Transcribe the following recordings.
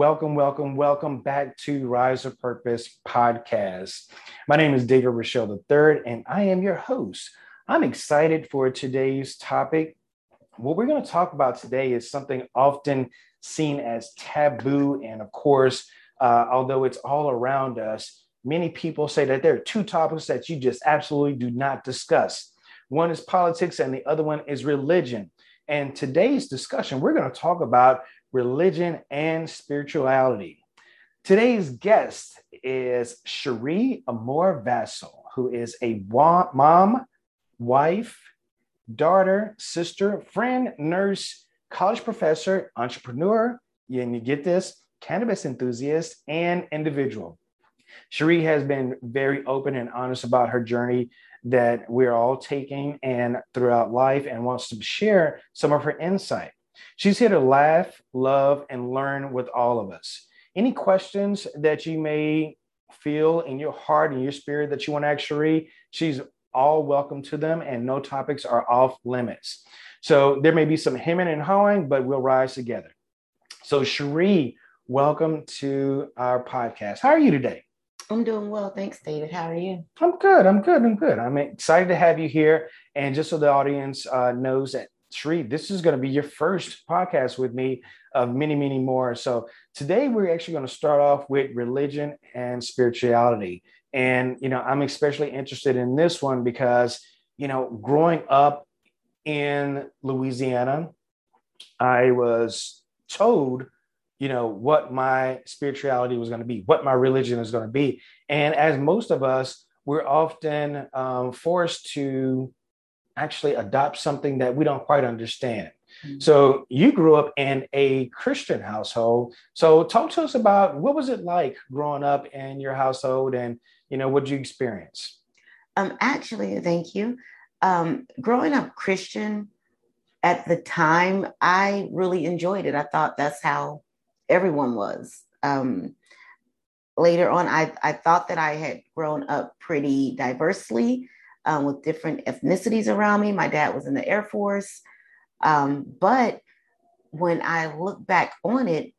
Welcome, welcome, welcome back to Rise of Purpose podcast. My name is David Rochelle III, and I am your host. I'm excited for today's topic. What we're going to talk about today is something often seen as taboo. And of course, uh, although it's all around us, many people say that there are two topics that you just absolutely do not discuss. One is politics, and the other one is religion. And today's discussion, we're going to talk about religion, and spirituality. Today's guest is Cherie Amor Vassal, who is a mom, wife, daughter, sister, friend, nurse, college professor, entrepreneur, and you get this, cannabis enthusiast, and individual. Cherie has been very open and honest about her journey that we're all taking and throughout life and wants to share some of her insight. She's here to laugh, love, and learn with all of us. Any questions that you may feel in your heart and your spirit that you want to ask Cherie, she's all welcome to them, and no topics are off limits. So there may be some hemming and hawing, but we'll rise together. So, Cherie, welcome to our podcast. How are you today? I'm doing well. Thanks, David. How are you? I'm good. I'm good. I'm good. I'm excited to have you here. And just so the audience uh, knows that Cherie, this is going to be your first podcast with me of many, many more. So today we're actually going to start off with religion and spirituality. And, you know, I'm especially interested in this one because, you know, growing up in Louisiana, I was told, you know, what my spirituality was going to be, what my religion is going to be. And as most of us, we're often um, forced to actually adopt something that we don't quite understand. Mm-hmm. So you grew up in a Christian household. So talk to us about what was it like growing up in your household and you know what did you experience? Um actually, thank you. Um growing up Christian at the time, I really enjoyed it. I thought that's how everyone was. Um later on I I thought that I had grown up pretty diversely um, with different ethnicities around me. My dad was in the Air Force. Um, but when I look back on it,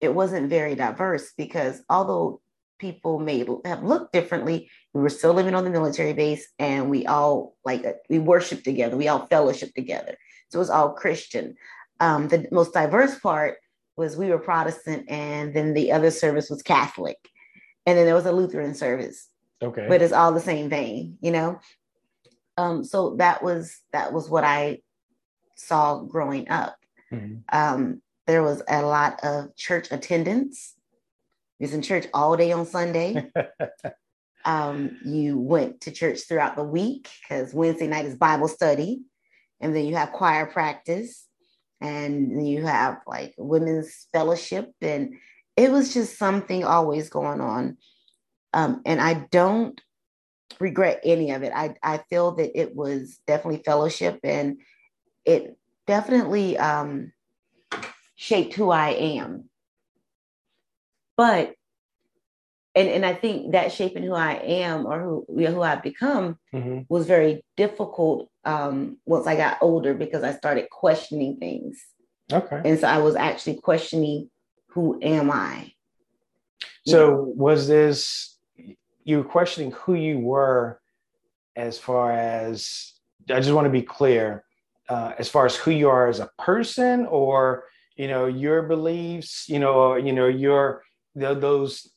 it wasn't very diverse because although people may have looked differently, we were still living on the military base and we all like we worshiped together, we all fellowship together. So it was all Christian. Um, the most diverse part was we were Protestant and then the other service was Catholic. And then there was a Lutheran service. Okay. But it's all the same vein, you know? Um, so that was that was what I saw growing up. Mm-hmm. Um, there was a lot of church attendance. You was in church all day on Sunday. um, you went to church throughout the week because Wednesday night is Bible study, and then you have choir practice, and you have like women's fellowship, and it was just something always going on. Um, and I don't regret any of it. I, I feel that it was definitely fellowship and it definitely um, shaped who I am. But and, and I think that shaping who I am or who who I've become mm-hmm. was very difficult um, once I got older because I started questioning things. Okay. And so I was actually questioning who am I? So was this you were questioning who you were as far as I just want to be clear uh, as far as who you are as a person or you know your beliefs you know you know your those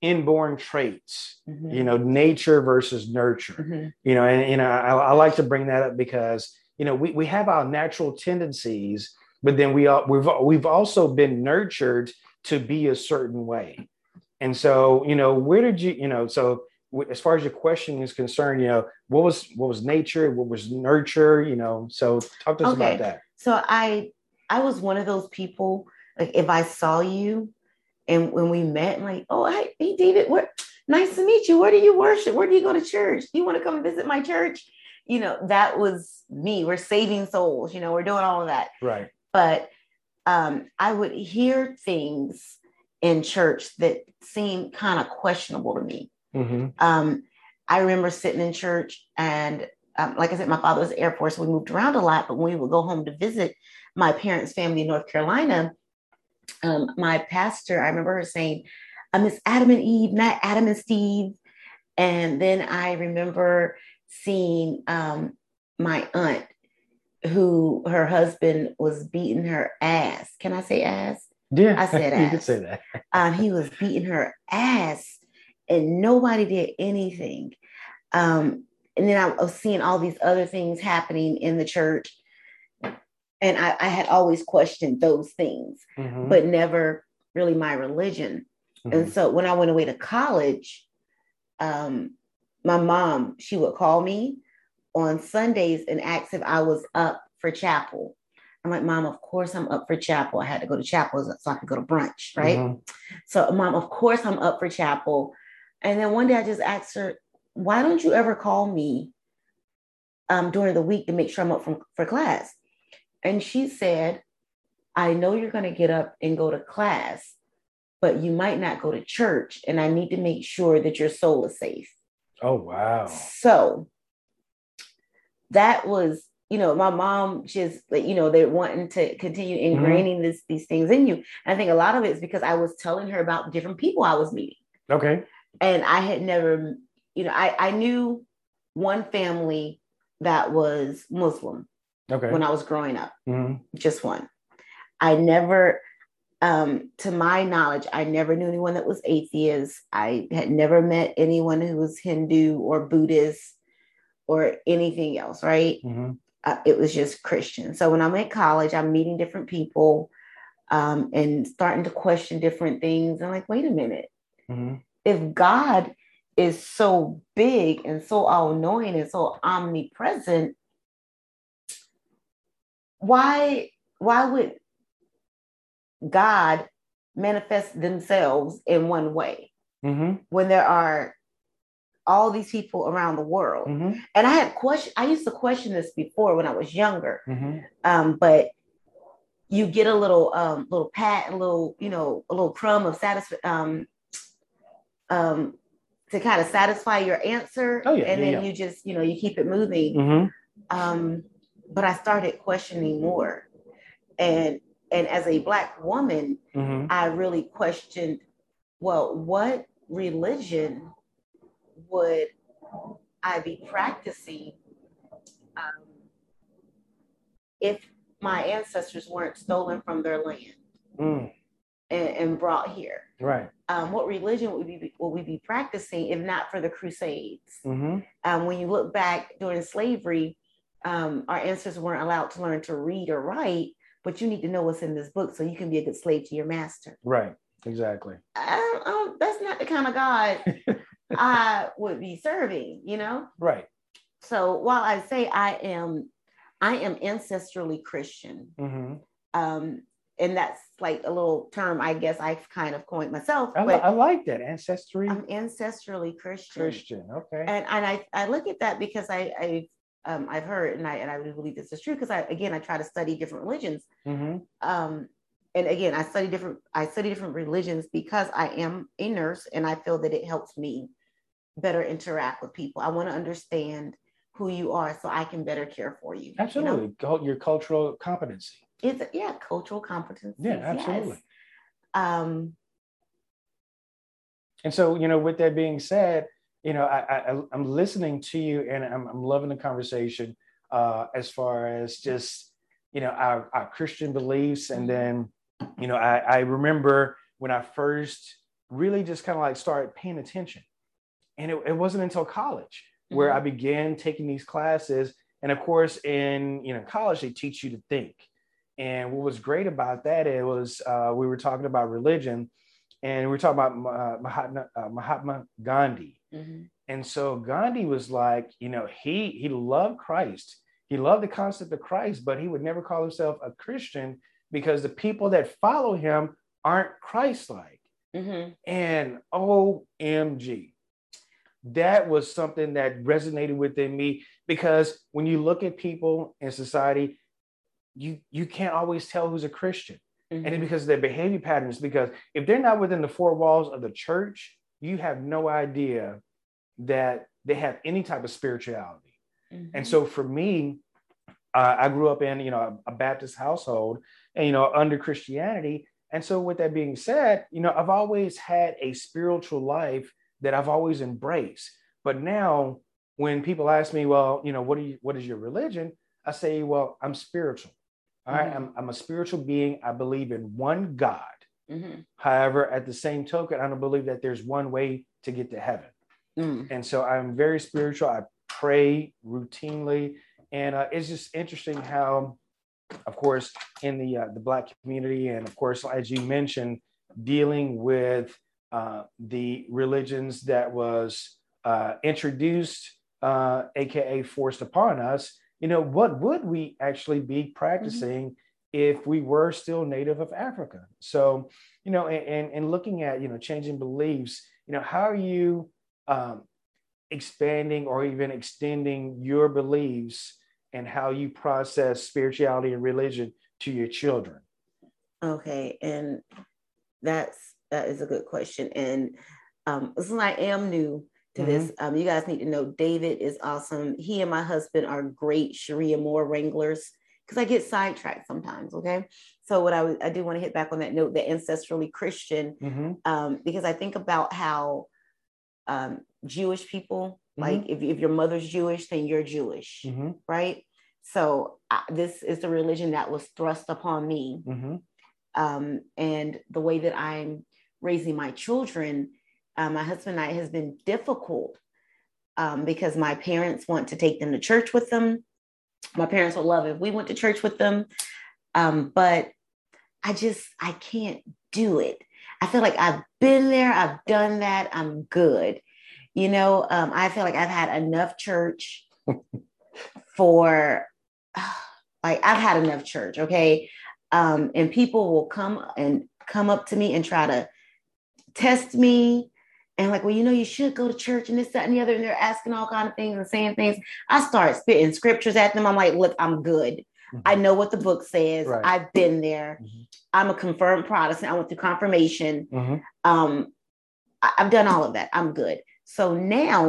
inborn traits mm-hmm. you know nature versus nurture mm-hmm. you know and you know I, I, like to bring that up because you know we, we have our natural tendencies but then we all we've we've also been nurtured to be a certain way and so, you know, where did you, you know, so as far as your question is concerned, you know, what was what was nature, what was nurture, you know, so talk to us okay. about that. So I I was one of those people, like if I saw you and when we met, I'm like, oh hey, hey David, what nice to meet you. Where do you worship? Where do you go to church? Do you want to come visit my church? You know, that was me. We're saving souls, you know, we're doing all of that. Right. But um, I would hear things in church that seemed kind of questionable to me. Mm-hmm. Um, I remember sitting in church and um, like I said, my father was Air Force. We moved around a lot, but when we would go home to visit my parents' family in North Carolina, um, my pastor, I remember her saying, "I'm Miss Adam and Eve, not Adam and Steve." And then I remember seeing um, my aunt, who her husband was beating her ass. Can I say ass? Yeah, I said ass. you say that. um, he was beating her ass, and nobody did anything. Um, and then I was seeing all these other things happening in the church and I, I had always questioned those things, mm-hmm. but never really my religion. Mm-hmm. And so when I went away to college, um, my mom, she would call me on Sundays and ask if I was up for chapel. I'm like, Mom, of course I'm up for chapel. I had to go to chapel so I could go to brunch, right? Mm-hmm. So, Mom, of course I'm up for chapel. And then one day I just asked her, Why don't you ever call me um, during the week to make sure I'm up from, for class? And she said, I know you're going to get up and go to class, but you might not go to church. And I need to make sure that your soul is safe. Oh, wow. So that was, you know, my mom just, you know, they're wanting to continue mm-hmm. ingraining mm-hmm. this, these things in you. And I think a lot of it is because I was telling her about different people I was meeting. Okay. And I had never, you know, I, I knew one family that was Muslim okay. when I was growing up. Mm-hmm. Just one. I never, um, to my knowledge, I never knew anyone that was atheist. I had never met anyone who was Hindu or Buddhist or anything else, right? Mm-hmm. Uh, it was just Christian. So when I'm at college, I'm meeting different people um, and starting to question different things. I'm like, wait a minute. Mm-hmm. If God is so big and so all knowing and so omnipresent, why why would God manifest themselves in one way mm-hmm. when there are all these people around the world? Mm-hmm. And I had question. I used to question this before when I was younger, mm-hmm. um, but you get a little um, little pat, a little you know, a little crumb of satisfaction. Um, um, to kind of satisfy your answer, oh, yeah, and yeah, then yeah. you just you know you keep it moving. Mm-hmm. Um, but I started questioning more. And and as a black woman, mm-hmm. I really questioned, well, what religion would I be practicing um, if my ancestors weren't stolen from their land mm. and, and, brought here? Right. Um, what religion would we be, would we be practicing if not for the Crusades? Mm-hmm. Um, when you look back during slavery, um, our ancestors weren't allowed to learn to read or write, but you need to know what's in this book so you can be a good slave to your master. Right. Exactly. Um, um, that's not the kind of God I would be serving, you know? Right. So while I say I am, I am ancestrally Christian. Mm-hmm. Um, and that's like a little term I guess I've kind of coined myself. I, but I like that ancestry. I'm ancestrally Christian. Christian, okay. And and I, I look at that because I I um, I've heard, and I and I believe this is true because I again I try to study different religions. Mm-hmm. Um, and again, I study different I study different religions because I am a nurse, and I feel that it helps me better interact with people. I want to understand who you are so I can better care for you. Absolutely, you know? your cultural competency. It's yeah, cultural competency. Yeah, absolutely. Yes. Um, and so, you know, with that being said, you know, I, I I'm listening to you and I'm, I'm loving the conversation uh, as far as just you know our, our Christian beliefs, and then you know I, I remember when I first really just kind of like started paying attention, and it, it wasn't until college where mm-hmm. I began taking these classes, and of course in you know college they teach you to think, and what was great about that it was uh, we were talking about religion, and we were talking about uh, Mahatma, uh, Mahatma Gandhi Mm-hmm. And so Gandhi was like, you know, he he loved Christ. He loved the concept of Christ, but he would never call himself a Christian because the people that follow him aren't Christ-like. Mm-hmm. And OMG, that was something that resonated within me because when you look at people in society, you you can't always tell who's a Christian. Mm-hmm. And it's because of their behavior patterns. Because if they're not within the four walls of the church, you have no idea that they have any type of spirituality. Mm-hmm. And so for me, uh, I grew up in you know a Baptist household, and you know under Christianity, And so, with that being said, you know, I've always had a spiritual life that I've always embraced. But now, when people ask me, well, you know, what do you, what is your religion? I say, well, I'm spiritual. All right, mm-hmm. I'm, I'm a spiritual being. I believe in one God. Mm-hmm. However, at the same token, I don't believe that there's one way to get to heaven. Mm. And so I'm very spiritual. I pray routinely. And uh, it's just interesting how, of course, in the, uh, the Black community, and of course, as you mentioned, dealing with uh, the religions that was uh, introduced, AKA uh, forced upon us, you know, what would we actually be practicing? Mm-hmm if we were still native of Africa. So, you know, and, and looking at, you know, changing beliefs, you know, how are you um, expanding or even extending your beliefs and how you process spirituality and religion to your children? Okay. And that's, that is a good question. And um, since I am new to mm-hmm. this, um, you guys need to know David is awesome. He and my husband are great Cherie Amor wranglers because I get sidetracked sometimes. Okay. So what I, I do want to hit back on that note, the ancestrally Christian, mm-hmm. um, because I think about how um, Jewish people, mm-hmm. like if, if your mother's Jewish, then you're Jewish, mm-hmm. right? So uh, this is the religion that was thrust upon me. Um, and the way that I'm raising my children, uh, my husband and I has been difficult um, because my parents want to take them to church with them my parents would love if we went to church with them. Um, but I just, I can't do it. I feel like I've been there, I've done that, I'm good. You know, um, I feel like I've had enough church for, like, I've had enough church, okay? Um, and people will come and come up to me and try to test me and like, well, you know, you should go to church and this, that, and the other. And they're asking all kind of things and saying things. I start spitting scriptures at them. I'm like, look, I'm good. Mm-hmm. I know what the book says. Right. I've been there. Mm-hmm. I'm a confirmed Protestant. I went through confirmation. Mm-hmm. Um, I, I've done all of that. I'm good. So now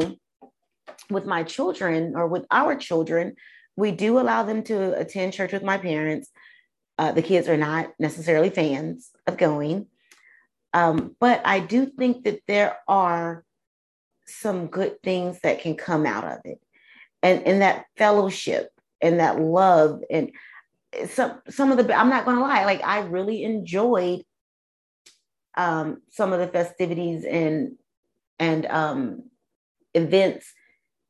with my children or with our children, we do allow them to attend church with my parents. Uh, the kids are not necessarily fans of going. Um, but I do think that there are some good things that can come out of it. And, and that fellowship and that love and some some of the I'm not gonna lie, like I really enjoyed um, some of the festivities and and um, events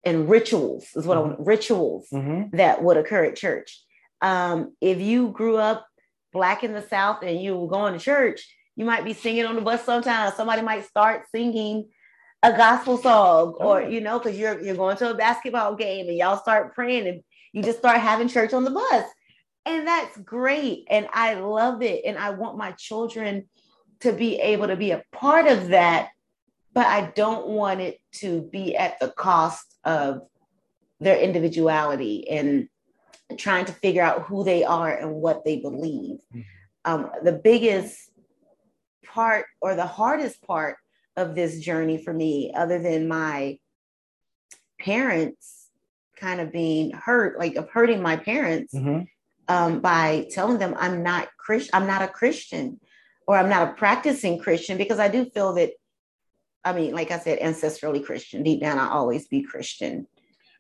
and rituals is what mm-hmm. I want rituals mm-hmm. that would occur at church. Um, if you grew up black in the South and you were going to church, you might be singing on the bus sometimes. Somebody might start singing a gospel song, or you know, because you're you're going to a basketball game and y'all start praying and you just start having church on the bus. And that's great. And I love it. And I want my children to be able to be a part of that, but I don't want it to be at the cost of their individuality and trying to figure out who they are and what they believe. Mm-hmm. Um, the biggest part or the hardest part of this journey for me, other than my parents kind of being hurt, like of hurting my parents mm-hmm. um, by telling them I'm not Christian, I'm not a Christian, or I'm not a practicing Christian, because I do feel that, I mean, like I said, ancestrally Christian. Deep down, I always be Christian.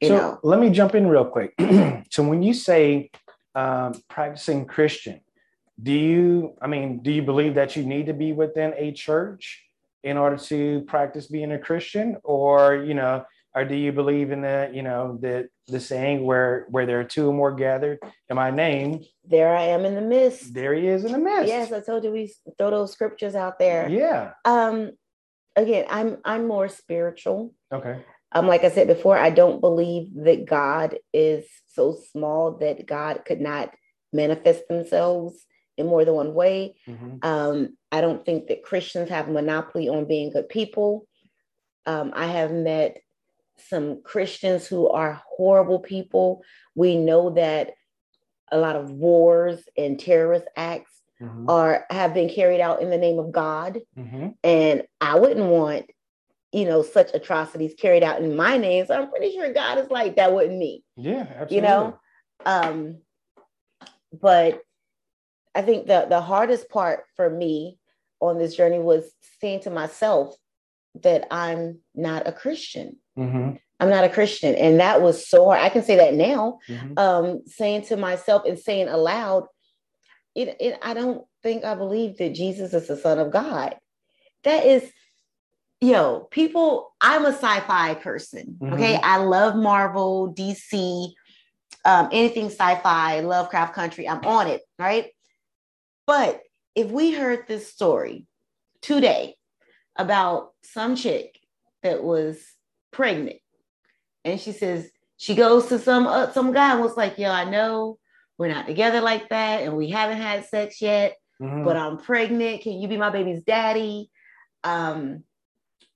So know. let me jump in real quick. so when you say um, practicing Christian, do you i mean do you believe that you need to be within a church in order to practice being a christian? Or you know or do you believe in the you know the the saying where where there are two or more gathered in my name there i am in the midst. there he is in the midst. Yes i told you we throw those scriptures out there. Yeah. Um again i'm i'm more spiritual. Okay um like i said before i don't believe that god is so small that god could not manifest themselves in more than one way. Mm-hmm. Um, I don't think that Christians have a monopoly on being good people. Um, I have met some Christians who are horrible people. We know that a lot of wars and terrorist acts mm-hmm. are have been carried out in the name of God, mm-hmm. and I wouldn't want you know such atrocities carried out in my name. So I'm pretty sure God is like that wasn't me. Yeah, absolutely. You know, um, but I think the the hardest part for me on this journey was saying to myself that I'm not a Christian. Mm-hmm. I'm not a Christian. And that was so hard. I can say that now, mm-hmm. um, saying to myself and saying aloud, it, it, I don't think I believe that Jesus is the Son of God. That is, yo, people, I'm a sci fi person. Mm-hmm. Okay. I love Marvel, DC, um, anything sci fi, Lovecraft Country. I'm on it. Right. But if we heard this story today about some chick that was pregnant and she says she goes to some uh, some guy and was like, "Yo, I know we're not together like that, and we haven't had sex yet, mm-hmm. but I'm pregnant. Can you be my baby's daddy?" Um,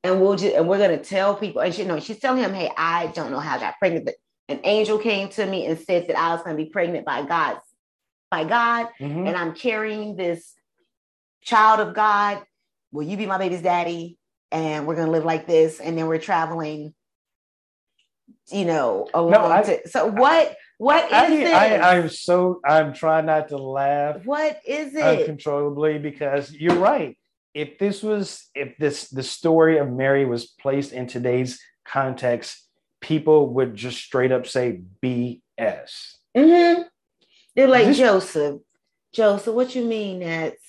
and we'll just and we're gonna tell people. And she you know she's telling him, "Hey, I don't know how I got pregnant, but an angel came to me and said that I was gonna be pregnant by God, by God, mm-hmm. and I'm carrying this child of God. Will you be my baby's daddy?" And we're gonna live like this, and then we're traveling you know, along. No, I, to, so what? What I, is I, it? I, am so I'm trying not to laugh. What is it? Uncontrollably, because you're right. If this was, if this the story of Mary was placed in today's context, people would just straight up say BS. Mm-hmm. They're like this, Joseph. Joseph, what you mean that's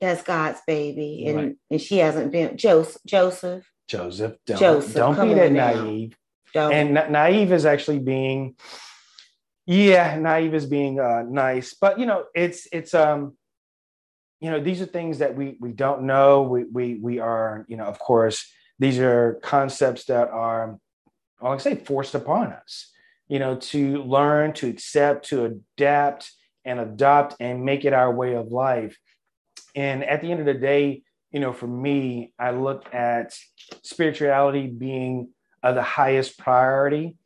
that's God's baby, and right. and she hasn't been Joseph. Joseph. Joseph, don't, Joseph, don't be that naive. Don't. And na- naive is actually being, yeah, naive is being uh, nice, but you know, it's it's um, you know, these are things that we we don't know. We we we are, you know, of course, these are concepts that are, I like say, forced upon us. You know, to learn, to accept, to adapt, and adopt, and make it our way of life. And at the end of the day, you know, for me, I look at spirituality being uh, the highest priority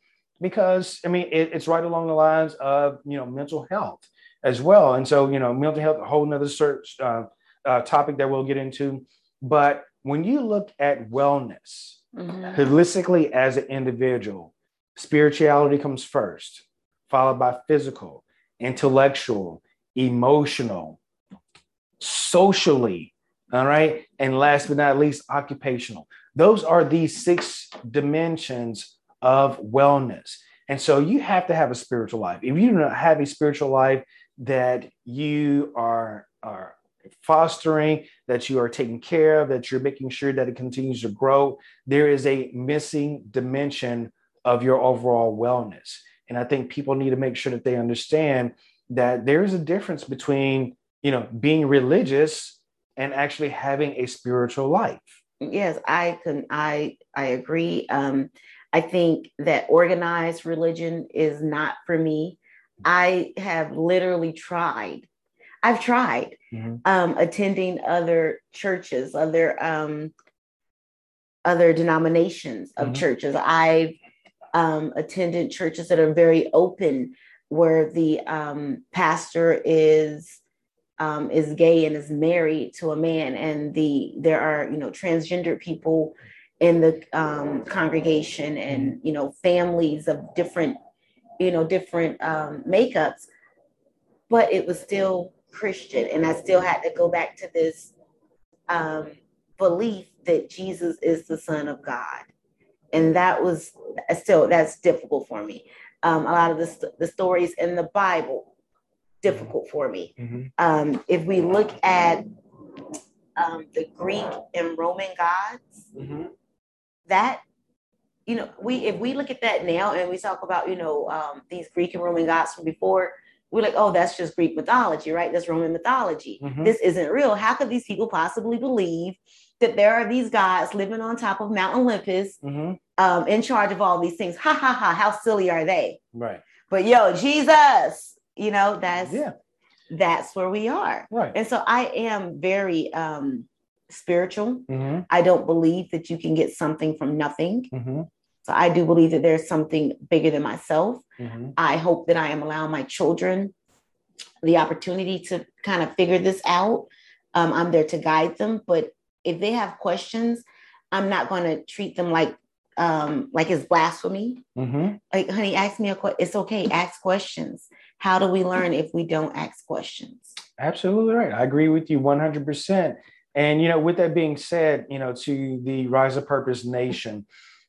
because I mean it, it's right along the lines of you know mental health as well. And so you know mental health, a whole nother search uh, uh, topic that we'll get into. But when you look at wellness mm-hmm. holistically as an individual, spirituality comes first, followed by physical, intellectual, emotional, socially, all right, and last but not least, occupational. Those are the six dimensions of wellness. And so you have to have a spiritual life. If you do not have a spiritual life that you are, are fostering, that you are taking care of, that you're making sure that it continues to grow, there is a missing dimension of your overall wellness. And I think people need to make sure that they understand that there is a difference between, you know, being religious and actually having a spiritual life. Yes i can i i agree. Um i think that organized religion is not for me i have literally tried i've tried mm-hmm. um attending other churches other um other denominations of mm-hmm. churches i've um attended churches that are very open where the um pastor is um, is gay and is married to a man, and the there are you know transgender people in the um, congregation, and you know families of different you know different um, makeups, but it was still Christian, and I still had to go back to this um, belief that Jesus is the Son of God, and that was still that's difficult for me. Um, a lot of the, the stories in the Bible difficult for me. Mm-hmm. Um, if we look at um, the Greek and Roman gods, mm-hmm. that you know, we if we look at that now and we talk about you know um, these Greek and Roman gods from before, we're like, oh, that's just Greek mythology, right? That's Roman mythology. Mm-hmm. This isn't real. How could these people possibly believe that there are these gods living on top of Mount Olympus, mm-hmm. um, in charge of all these things? Ha ha ha! How silly are they? Right. But yo, Jesus, you know that's yeah that's where we are right and so i am very um spiritual mm-hmm. i don't believe that you can get something from nothing mm-hmm. so i do believe that there's something bigger than myself mm-hmm. i hope that i am allowing my children the opportunity to kind of figure this out um, i'm there to guide them but if they have questions i'm not going to treat them like um like it's blasphemy mm-hmm. like honey ask me a question it's okay ask questions how do we learn if we don't ask questions? Absolutely right. I agree with you 100%. And, you know, with that being said, you know, to the Rise of Purpose Nation,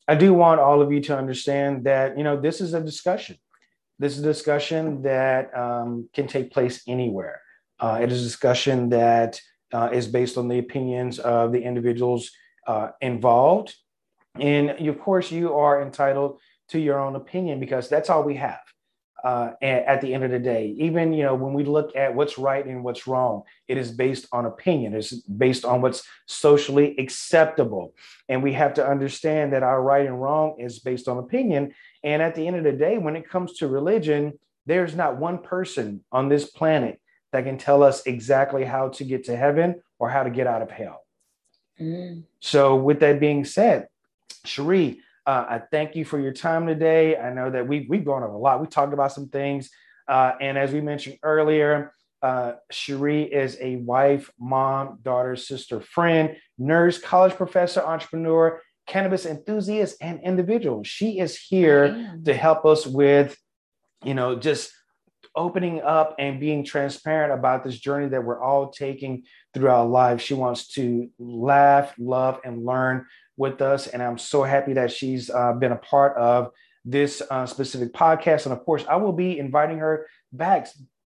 I do want all of you to understand that, you know, this is a discussion. This is a discussion that um, can take place anywhere. Uh, it is a discussion that uh, is based on the opinions of the individuals uh, involved. And of course, you are entitled to your own opinion because that's all we have uh, at the end of the day. Even you know when we look at what's right and what's wrong, it is based on opinion. It's based on what's socially acceptable, and we have to understand that our right and wrong is based on opinion. And at the end of the day, when it comes to religion, there's not one person on this planet that can tell us exactly how to get to heaven or how to get out of hell. Mm. So, with that being said, Cherie, uh, I thank you for your time today. I know that we, we've gone over a lot. We talked about some things. Uh, and as we mentioned earlier, uh, Cherie is a wife, mom, daughter, sister, friend, nurse, college professor, entrepreneur, cannabis enthusiast, and individual. She is here to help us with, you know, just opening up and being transparent about this journey that we're all taking through our lives. She wants to laugh, love, and learn with us. And I'm so happy that she's uh, been a part of this uh, specific podcast. And of course, I will be inviting her back.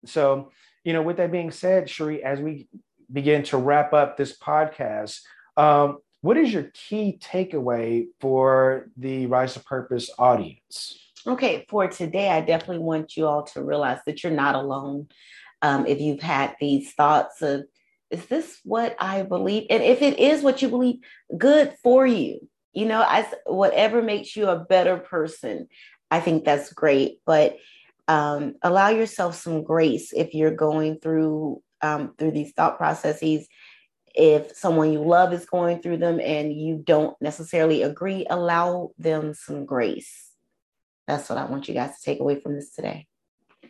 So, you know, with that being said, Cherie, as we begin to wrap up this podcast, um, what is your key takeaway for the Rise of Purpose audience? Okay, for today, I definitely want you all to realize that you're not alone. Um, if you've had these thoughts of is this what I believe? And if it is what you believe, good for you. You know, as whatever makes you a better person, I think that's great. But um, allow yourself some grace if you're going through um, through these thought processes. If someone you love is going through them and you don't necessarily agree, allow them some grace. That's what I want you guys to take away from this today.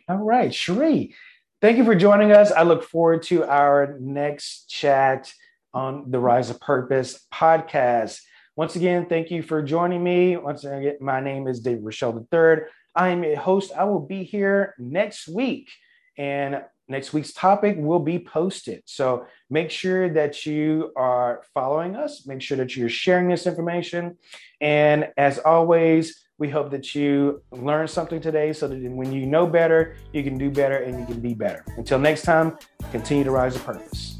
All right, Cherie, Thank you for joining us. I look forward to our next chat on the Rise of Purpose podcast. Once again, thank you for joining me. Once again, my name is David Rochelle III. I am a host. I will be here next week, and next week's topic will be posted. So make sure that you are following us. Make sure that you're sharing this information. And as always, we hope that you learned something today so that when you know better, you can do better and you can be better. Until next time, continue to rise to purpose.